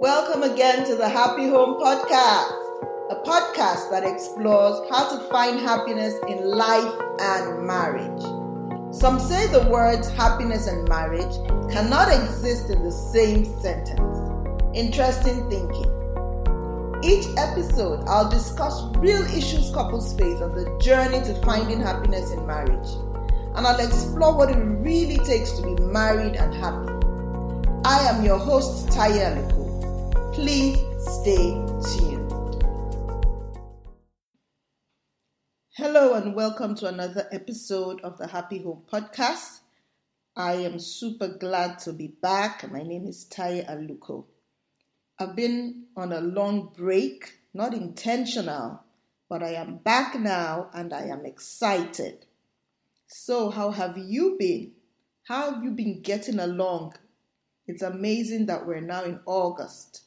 Welcome again to the Happy Home Podcast, a podcast that explores how to find happiness in life and marriage. Some say the words happiness and marriage cannot exist in the same sentence. Interesting thinking. Each episode, I'll discuss real issues couples face on the journey to finding happiness in marriage. And I'll explore what it really takes to be married and happy. I am your host, Taiye Aluko. Please stay tuned. Hello, and welcome to another episode of the Happy Home Podcast. I am super glad to be back. My name is Taiye Aluko. I've been on a long break, not intentional, but I am back now and I am excited. So, how have you been? How have you been getting along? It's amazing that we're now in August.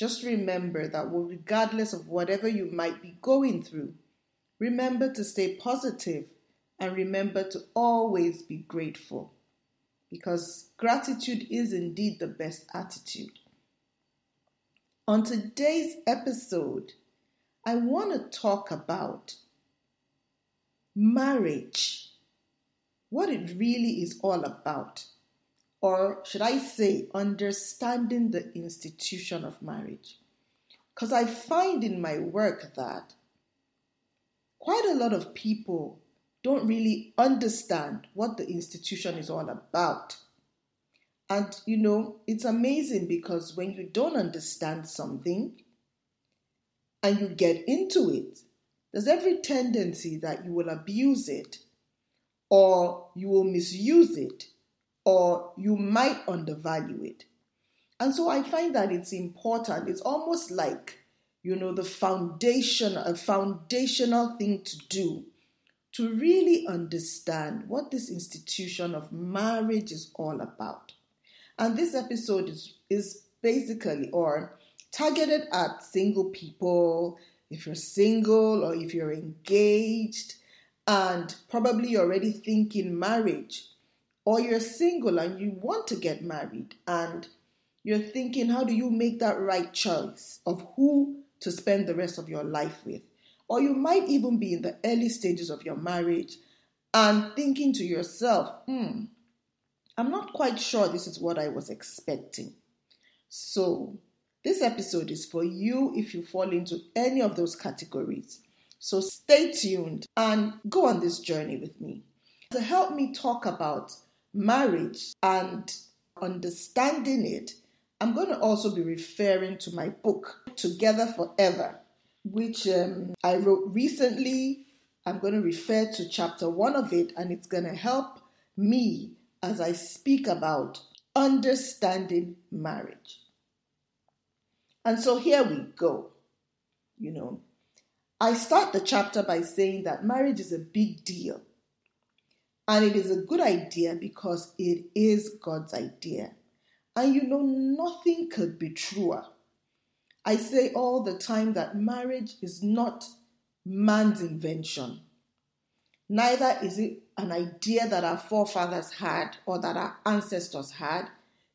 Just remember that regardless of whatever you might be going through, remember to stay positive and remember to always be grateful because gratitude is indeed the best attitude. On today's episode, I want to talk about marriage, what it really is all about, or should I say, understanding the institution of marriage. Because I find in my work that quite a lot of people don't really understand what the institution is all about. And you know, it's amazing because when you don't understand something and you get into it, there's every tendency that you will abuse it or you will misuse it or you might undervalue it. And so I find that it's important. It's almost like, you know, the foundation, a foundational thing to do to really understand what this institution of marriage is all about. And this episode is, is basically or targeted at single people, if you're single or if you're engaged and probably already thinking marriage, or you're single and you want to get married and you're thinking, how do you make that right choice of who to spend the rest of your life with? Or you might even be in the early stages of your marriage and thinking to yourself, hmm, I'm not quite sure this is what I was expecting. So, this episode is for you if you fall into any of those categories. So, stay tuned and go on this journey with me. To help me talk about marriage and understanding it, I'm going to also be referring to my book, Together Forever, which um, I wrote recently. I'm going to refer to chapter one of it, and it's going to help me as I speak about understanding marriage. And so here we go. You know, I start the chapter by saying that marriage is a big deal. And it is a good idea because it is God's idea. And you know, nothing could be truer. I say all the time that marriage is not man's invention. Neither is it an idea that our forefathers had or that our ancestors had.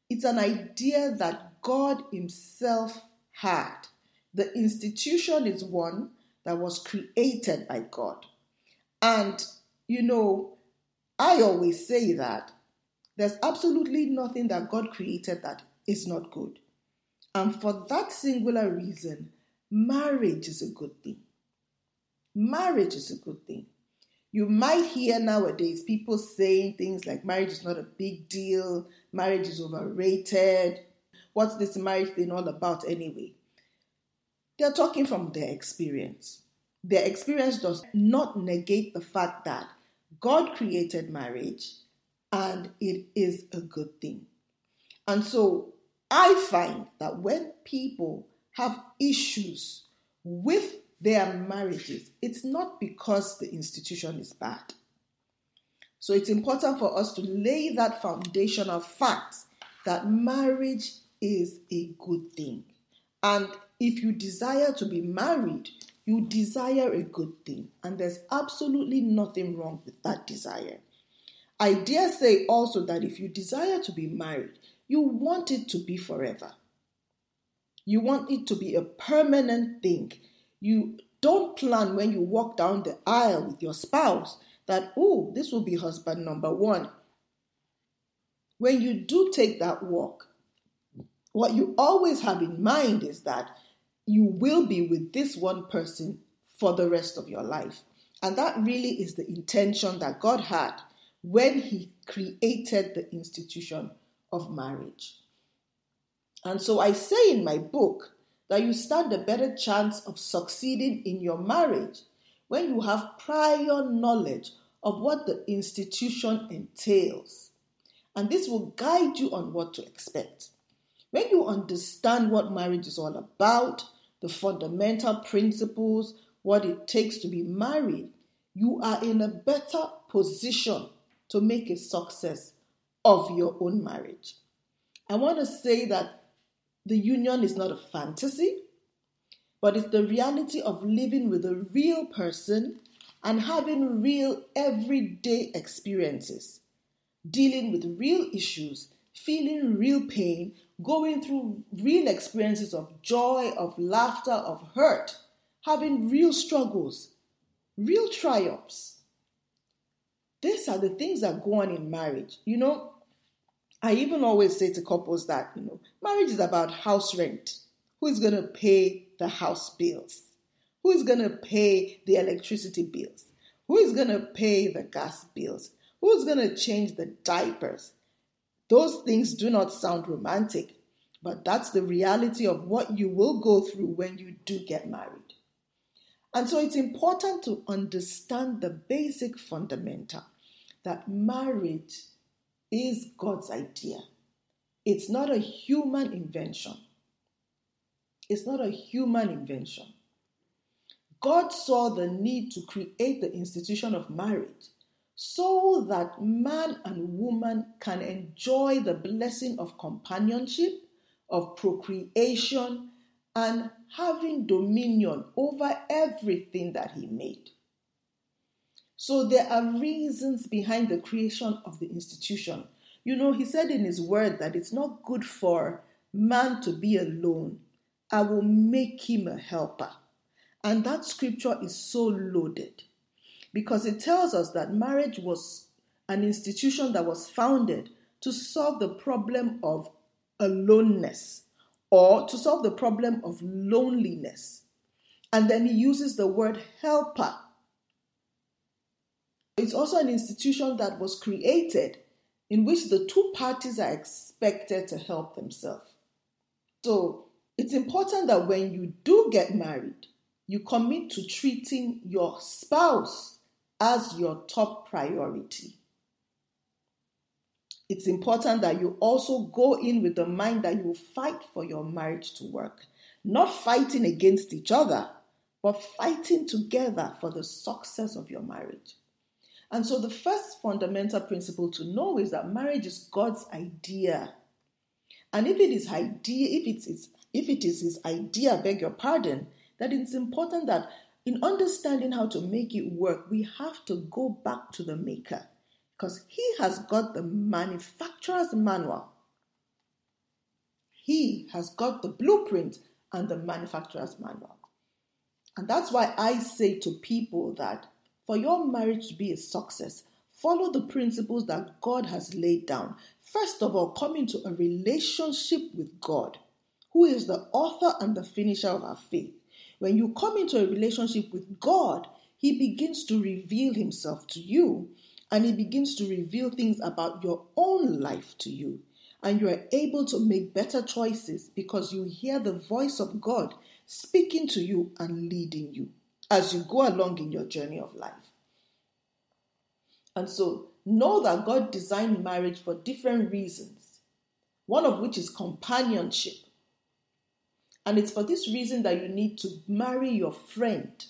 It's an idea that God Himself had. The institution is one that was created by God. And, you know, I always say that there's absolutely nothing that God created that is not good. And for that singular reason, marriage is a good thing. Marriage is a good thing. You might hear nowadays people saying things like marriage is not a big deal, marriage is overrated. What's this marriage thing all about anyway? They're talking from their experience. Their experience does not negate the fact that God created marriage and it is a good thing. And so I find that when people have issues with their marriages, it's not because the institution is bad. So it's important for us to lay that foundation of facts that marriage is a good thing. And if you desire to be married, you desire a good thing. And there's absolutely nothing wrong with that desire. I dare say also that if you desire to be married, you want it to be forever. You want it to be a permanent thing. You don't plan when you walk down the aisle with your spouse that, oh, this will be husband number one. When you do take that walk, what you always have in mind is that you will be with this one person for the rest of your life. And that really is the intention that God had when He created the institution of marriage. And so I say in my book that you stand a better chance of succeeding in your marriage when you have prior knowledge of what the institution entails. And this will guide you on what to expect. When you understand what marriage is all about, the fundamental principles, what it takes to be married, you are in a better position to make a success of your own marriage. I want to say that the union is not a fantasy, but it's the reality of living with a real person and having real everyday experiences, dealing with real issues, feeling real pain, going through real experiences of joy, of laughter, of hurt, having real struggles, real triumphs. These are the things that go on in marriage. You know, I even always say to couples that, you know, marriage is about house rent. Who is going to pay the house bills? Who is going to pay the electricity bills? Who is going to pay the gas bills? Who is going to change the diapers? Those things do not sound romantic, but that's the reality of what you will go through when you do get married. And so it's important to understand the basic fundamental that marriage is God's idea. It's not a human invention. It's not a human invention. God saw the need to create the institution of marriage so that man and woman can enjoy the blessing of companionship, of procreation, and having dominion over everything that He made. So there are reasons behind the creation of the institution. You know, He said in His word that it's not good for man to be alone. I will make him a helper. And that scripture is so loaded because it tells us that marriage was an institution that was founded to solve the problem of aloneness or to solve the problem of loneliness. And then he uses the word helper. It's also an institution that was created in which the two parties are expected to help themselves. So it's important that when you do get married, you commit to treating your spouse as your top priority. It's important that you also go in with the mind that you fight for your marriage to work. Not fighting against each other, but fighting together for the success of your marriage. And so, the first fundamental principle to know is that marriage is God's idea. And if it is idea, if it is if it is his idea, beg your pardon, that it's important that in understanding how to make it work, we have to go back to the maker because he has got the manufacturer's manual. He has got the blueprint and the manufacturer's manual. And that's why I say to people that for your marriage to be a success, follow the principles that God has laid down. First of all, come into a relationship with God who is the author and the finisher of our faith. When you come into a relationship with God, He begins to reveal Himself to you and He begins to reveal things about your own life to you. And you are able to make better choices because you hear the voice of God speaking to you and leading you as you go along in your journey of life. And so, know that God designed marriage for different reasons, one of which is companionship. And it's for this reason that you need to marry your friend.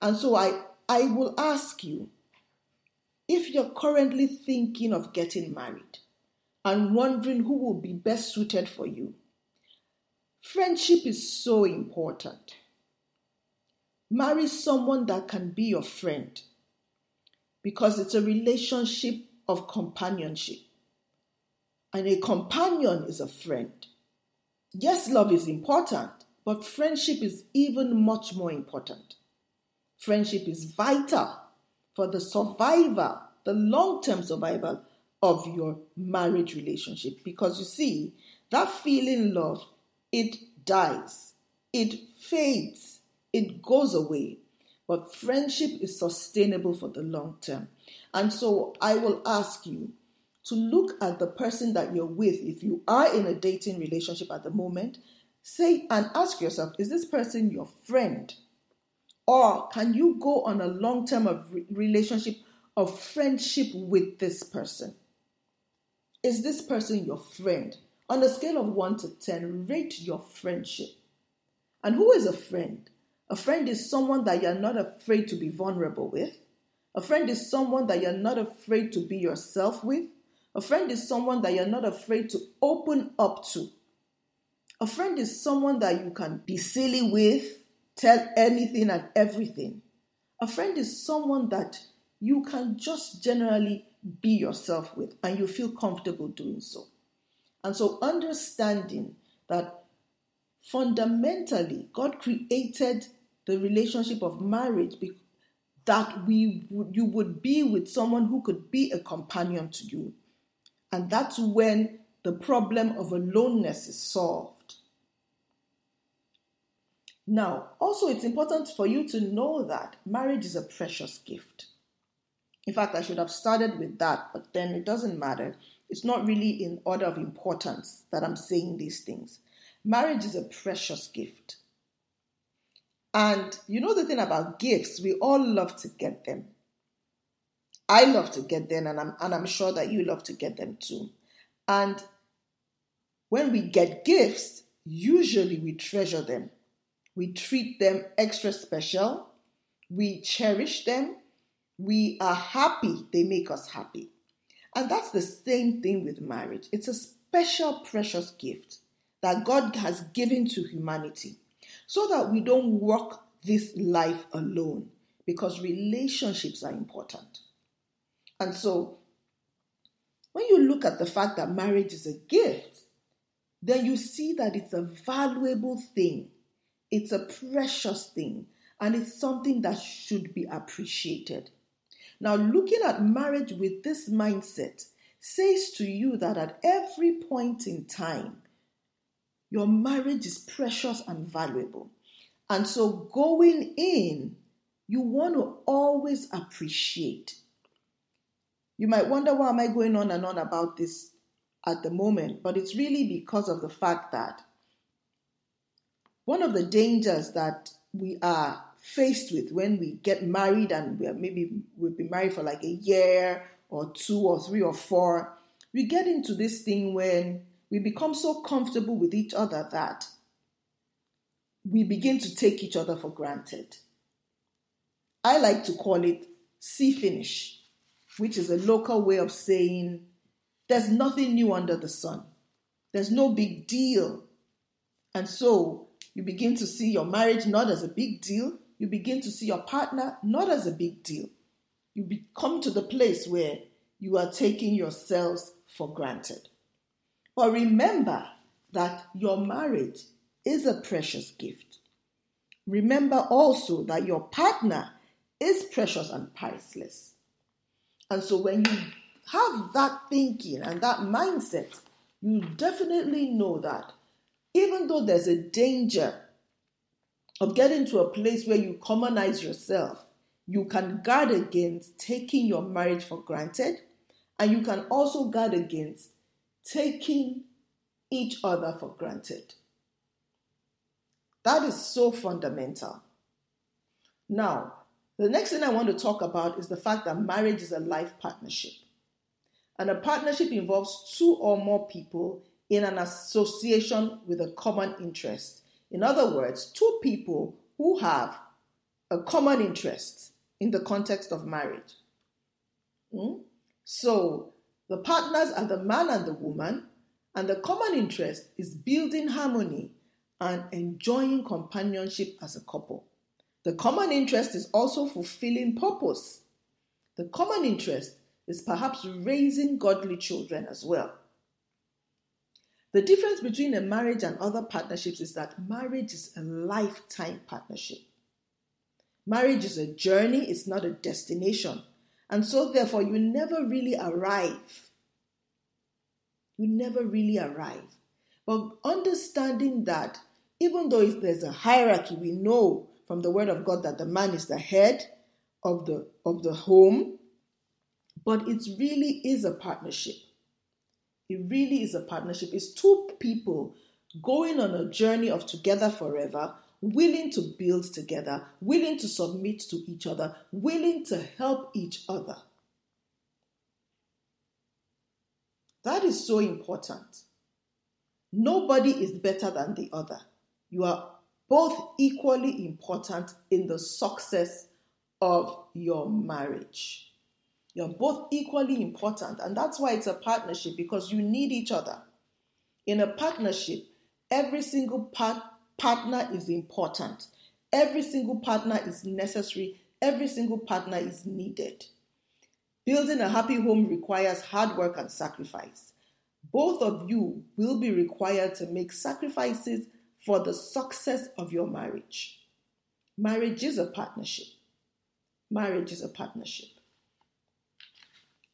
And so I, I will ask you if you're currently thinking of getting married and wondering who will be best suited for you, friendship is so important. Marry someone that can be your friend because it's a relationship of companionship. And a companion is a friend. Yes, love is important, but friendship is even much more important. Friendship is vital for the survival, the long term survival of your marriage relationship. Because you see, that feeling love, it dies, it fades, it goes away. But friendship is sustainable for the long term. And so I will ask you to look at the person that you're with. If you are in a dating relationship at the moment, say and ask yourself is this person your friend? Or can you go on a long term of relationship of friendship with this person? Is this person your friend? On a scale of 1 to 10, rate your friendship. And who is a friend? A friend is someone that you're not afraid to be vulnerable with. A friend is someone that you're not afraid to be yourself with. A friend is someone that you're not afraid to open up to. A friend is someone that you can be silly with, tell anything and everything. A friend is someone that you can just generally be yourself with and you feel comfortable doing so. And so, understanding that fundamentally God created the relationship of marriage that we you would be with someone who could be a companion to you. And that's when the problem of aloneness is solved. Now, also, it's important for you to know that marriage is a precious gift. In fact, I should have started with that, but then it doesn't matter. It's not really in order of importance that I'm saying these things. Marriage is a precious gift. And you know the thing about gifts, we all love to get them. I love to get them, and I'm, and I'm sure that you love to get them too. And when we get gifts, usually we treasure them. We treat them extra special. We cherish them. We are happy they make us happy. And that's the same thing with marriage. It's a special, precious gift that God has given to humanity so that we don't walk this life alone because relationships are important. And so, when you look at the fact that marriage is a gift, then you see that it's a valuable thing, it's a precious thing, and it's something that should be appreciated. Now, looking at marriage with this mindset says to you that at every point in time, your marriage is precious and valuable. And so going in, you want to always appreciate. You might wonder why am I going on and on about this at the moment, but it's really because of the fact that one of the dangers that we are faced with when we get married and we are maybe we've been married for like a year or two or three or four, we get into this thing when we become so comfortable with each other that we begin to take each other for granted. I like to call it see finish, which is a local way of saying there's nothing new under the sun. There's no big deal. And so you begin to see your marriage not as a big deal. You begin to see your partner not as a big deal. You come to the place where you are taking yourselves for granted. But remember that your marriage is a precious gift. Remember also that your partner is precious and priceless. And so when you have that thinking and that mindset, you definitely know that even though there's a danger of getting to a place where you commonize yourself, you can guard against taking your marriage for granted, and you can also guard against taking each other for granted. That is so fundamental. Now, the next thing I want to talk about is the fact that marriage is a life partnership. And a partnership involves two or more people in an association with a common interest. In other words, two people who have a common interest in the context of marriage. Hmm? So, the partners are the man and the woman, and the common interest is building harmony and enjoying companionship as a couple. The common interest is also fulfilling purpose. The common interest is perhaps raising godly children as well. The difference between a marriage and other partnerships is that marriage is a lifetime partnership. Marriage is a journey, it's not a destination. And so, therefore, you never really arrive. You never really arrive. But understanding that even though if there's a hierarchy, we know from the word of God that the man is the head of the of the home, but it really is a partnership. It really is a partnership. It's two people going on a journey of together forever, willing to build together, willing to submit to each other, willing to help each other. That is so important. Nobody is better than the other. You are both equally important in the success of your marriage. You're both equally important, and that's why it's a partnership because you need each other. In a partnership, every single part, partner is important, every single partner is necessary, every single partner is needed. Building a happy home requires hard work and sacrifice. Both of you will be required to make sacrifices for the success of your marriage. Marriage is a partnership. Marriage is a partnership.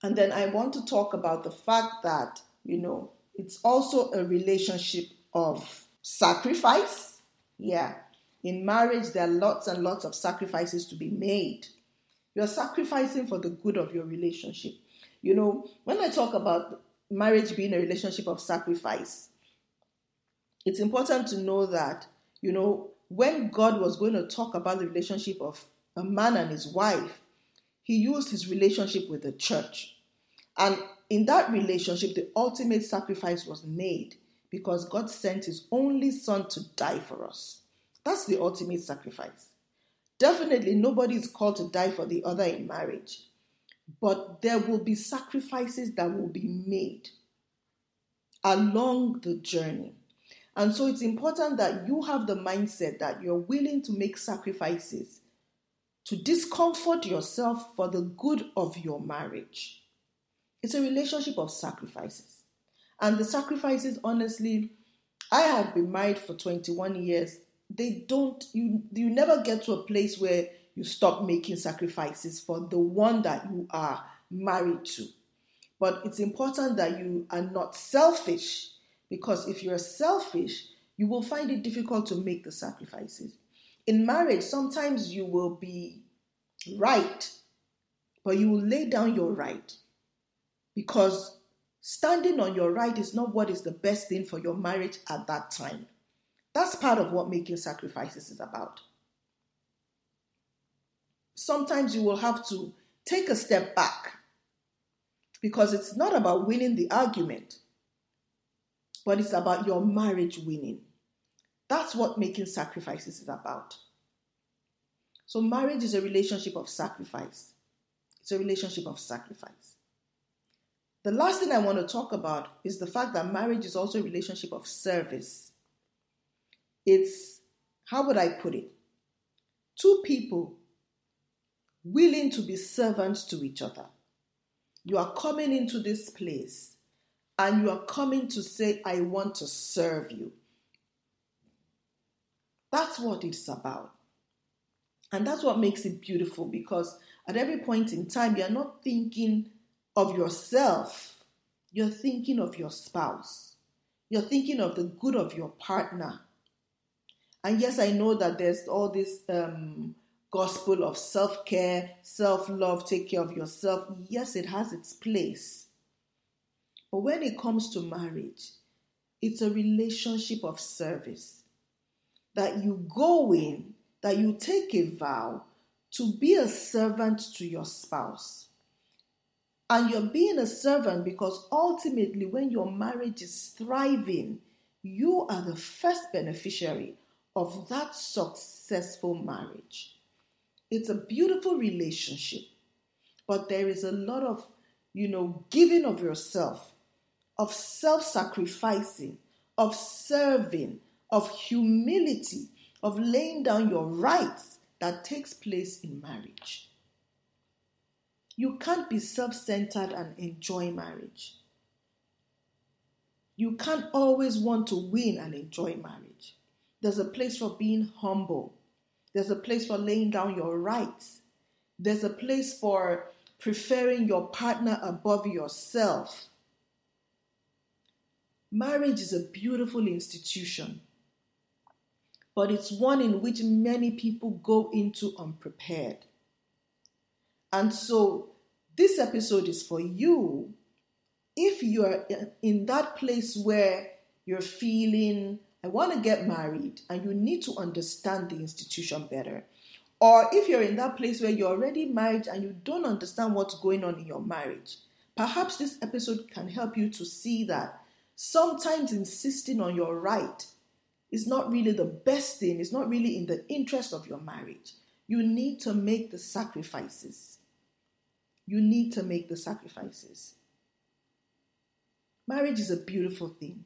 And then I want to talk about the fact that, you know, it's also a relationship of sacrifice. Yeah. In marriage, there are lots and lots of sacrifices to be made. You're sacrificing for the good of your relationship. You know, when I talk about marriage being a relationship of sacrifice, it's important to know that, you know, when God was going to talk about the relationship of a man and his wife, he used his relationship with the church. And in that relationship, the ultimate sacrifice was made because God sent his only son to die for us. That's the ultimate sacrifice. Definitely, nobody is called to die for the other in marriage, but there will be sacrifices that will be made along the journey. And so it's important that you have the mindset that you're willing to make sacrifices to discomfort yourself for the good of your marriage. It's a relationship of sacrifices. And the sacrifices, honestly, I have been married for 21 years. They don't, you, you never get to a place where you stop making sacrifices for the one that you are married to. But it's important that you are not selfish because if you're selfish, you will find it difficult to make the sacrifices. In marriage, sometimes you will be right, but you will lay down your right because standing on your right is not what is the best thing for your marriage at that time. That's part of what making sacrifices is about. Sometimes you will have to take a step back because it's not about winning the argument, but it's about your marriage winning. That's what making sacrifices is about. So, marriage is a relationship of sacrifice. It's a relationship of sacrifice. The last thing I want to talk about is the fact that marriage is also a relationship of service. It's, how would I put it? Two people willing to be servants to each other. You are coming into this place and you are coming to say, I want to serve you. That's what it's about. And that's what makes it beautiful because at every point in time, you're not thinking of yourself, you're thinking of your spouse, you're thinking of the good of your partner. And yes, I know that there's all this um, gospel of self care, self love, take care of yourself. Yes, it has its place. But when it comes to marriage, it's a relationship of service that you go in, that you take a vow to be a servant to your spouse. And you're being a servant because ultimately, when your marriage is thriving, you are the first beneficiary of that successful marriage. It's a beautiful relationship, but there is a lot of, you know, giving of yourself, of self sacrificing, of serving, of humility, of laying down your rights that takes place in marriage. You can't be self centered and enjoy marriage. You can't always want to win and enjoy marriage. There's a place for being humble. There's a place for laying down your rights. There's a place for preferring your partner above yourself. Marriage is a beautiful institution, but it's one in which many people go into unprepared. And so, this episode is for you if you're in that place where you're feeling, I want to get married, and you need to understand the institution better. Or if you're in that place where you're already married and you don't understand what's going on in your marriage, perhaps this episode can help you to see that sometimes insisting on your right is not really the best thing, it's not really in the interest of your marriage. You need to make the sacrifices. You need to make the sacrifices. Marriage is a beautiful thing,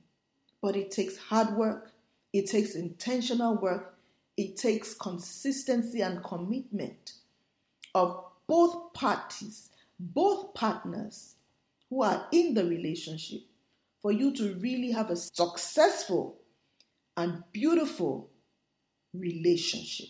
but it takes hard work, it takes intentional work, it takes consistency and commitment of both parties, both partners who are in the relationship for you to really have a successful and beautiful relationship.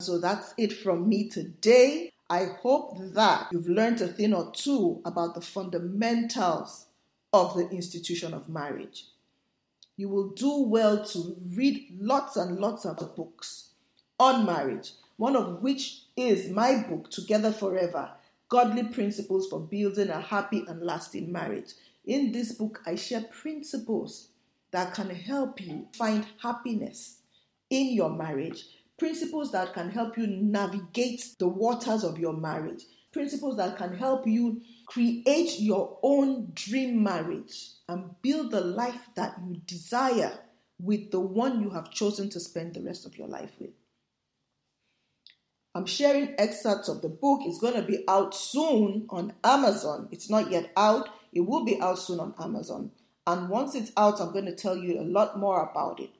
So that's it from me today. I hope that you've learned a thing or two about the fundamentals of the institution of marriage. You will do well to read lots and lots of books on marriage, one of which is my book, Together Forever Godly Principles for Building a Happy and Lasting Marriage. In this book, I share principles that can help you find happiness in your marriage principles that can help you navigate the waters of your marriage, principles that can help you create your own dream marriage and build the life that you desire with the one you have chosen to spend the rest of your life with. I'm sharing excerpts of the book. It's going to be out soon on Amazon. It's not yet out. It will be out soon on Amazon. And once it's out, I'm going to tell you a lot more about it.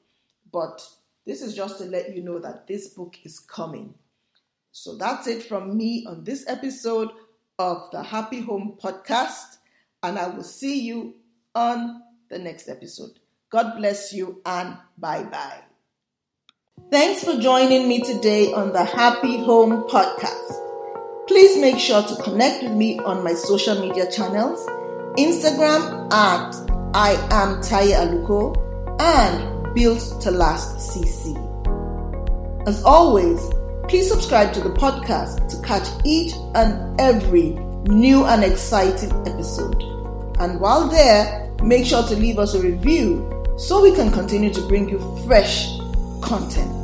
But this is just to let you know that this book is coming. So that's it from me on this episode of the Happy Home Podcast. And I will see you on the next episode. God bless you and bye bye. Thanks for joining me today on the Happy Home Podcast. Please make sure to connect with me on my social media channels Instagram at I am Taiye Aluko and Built to Last CC. As always, please subscribe to the podcast to catch each and every new and exciting episode. And while there, make sure to leave us a review so we can continue to bring you fresh content.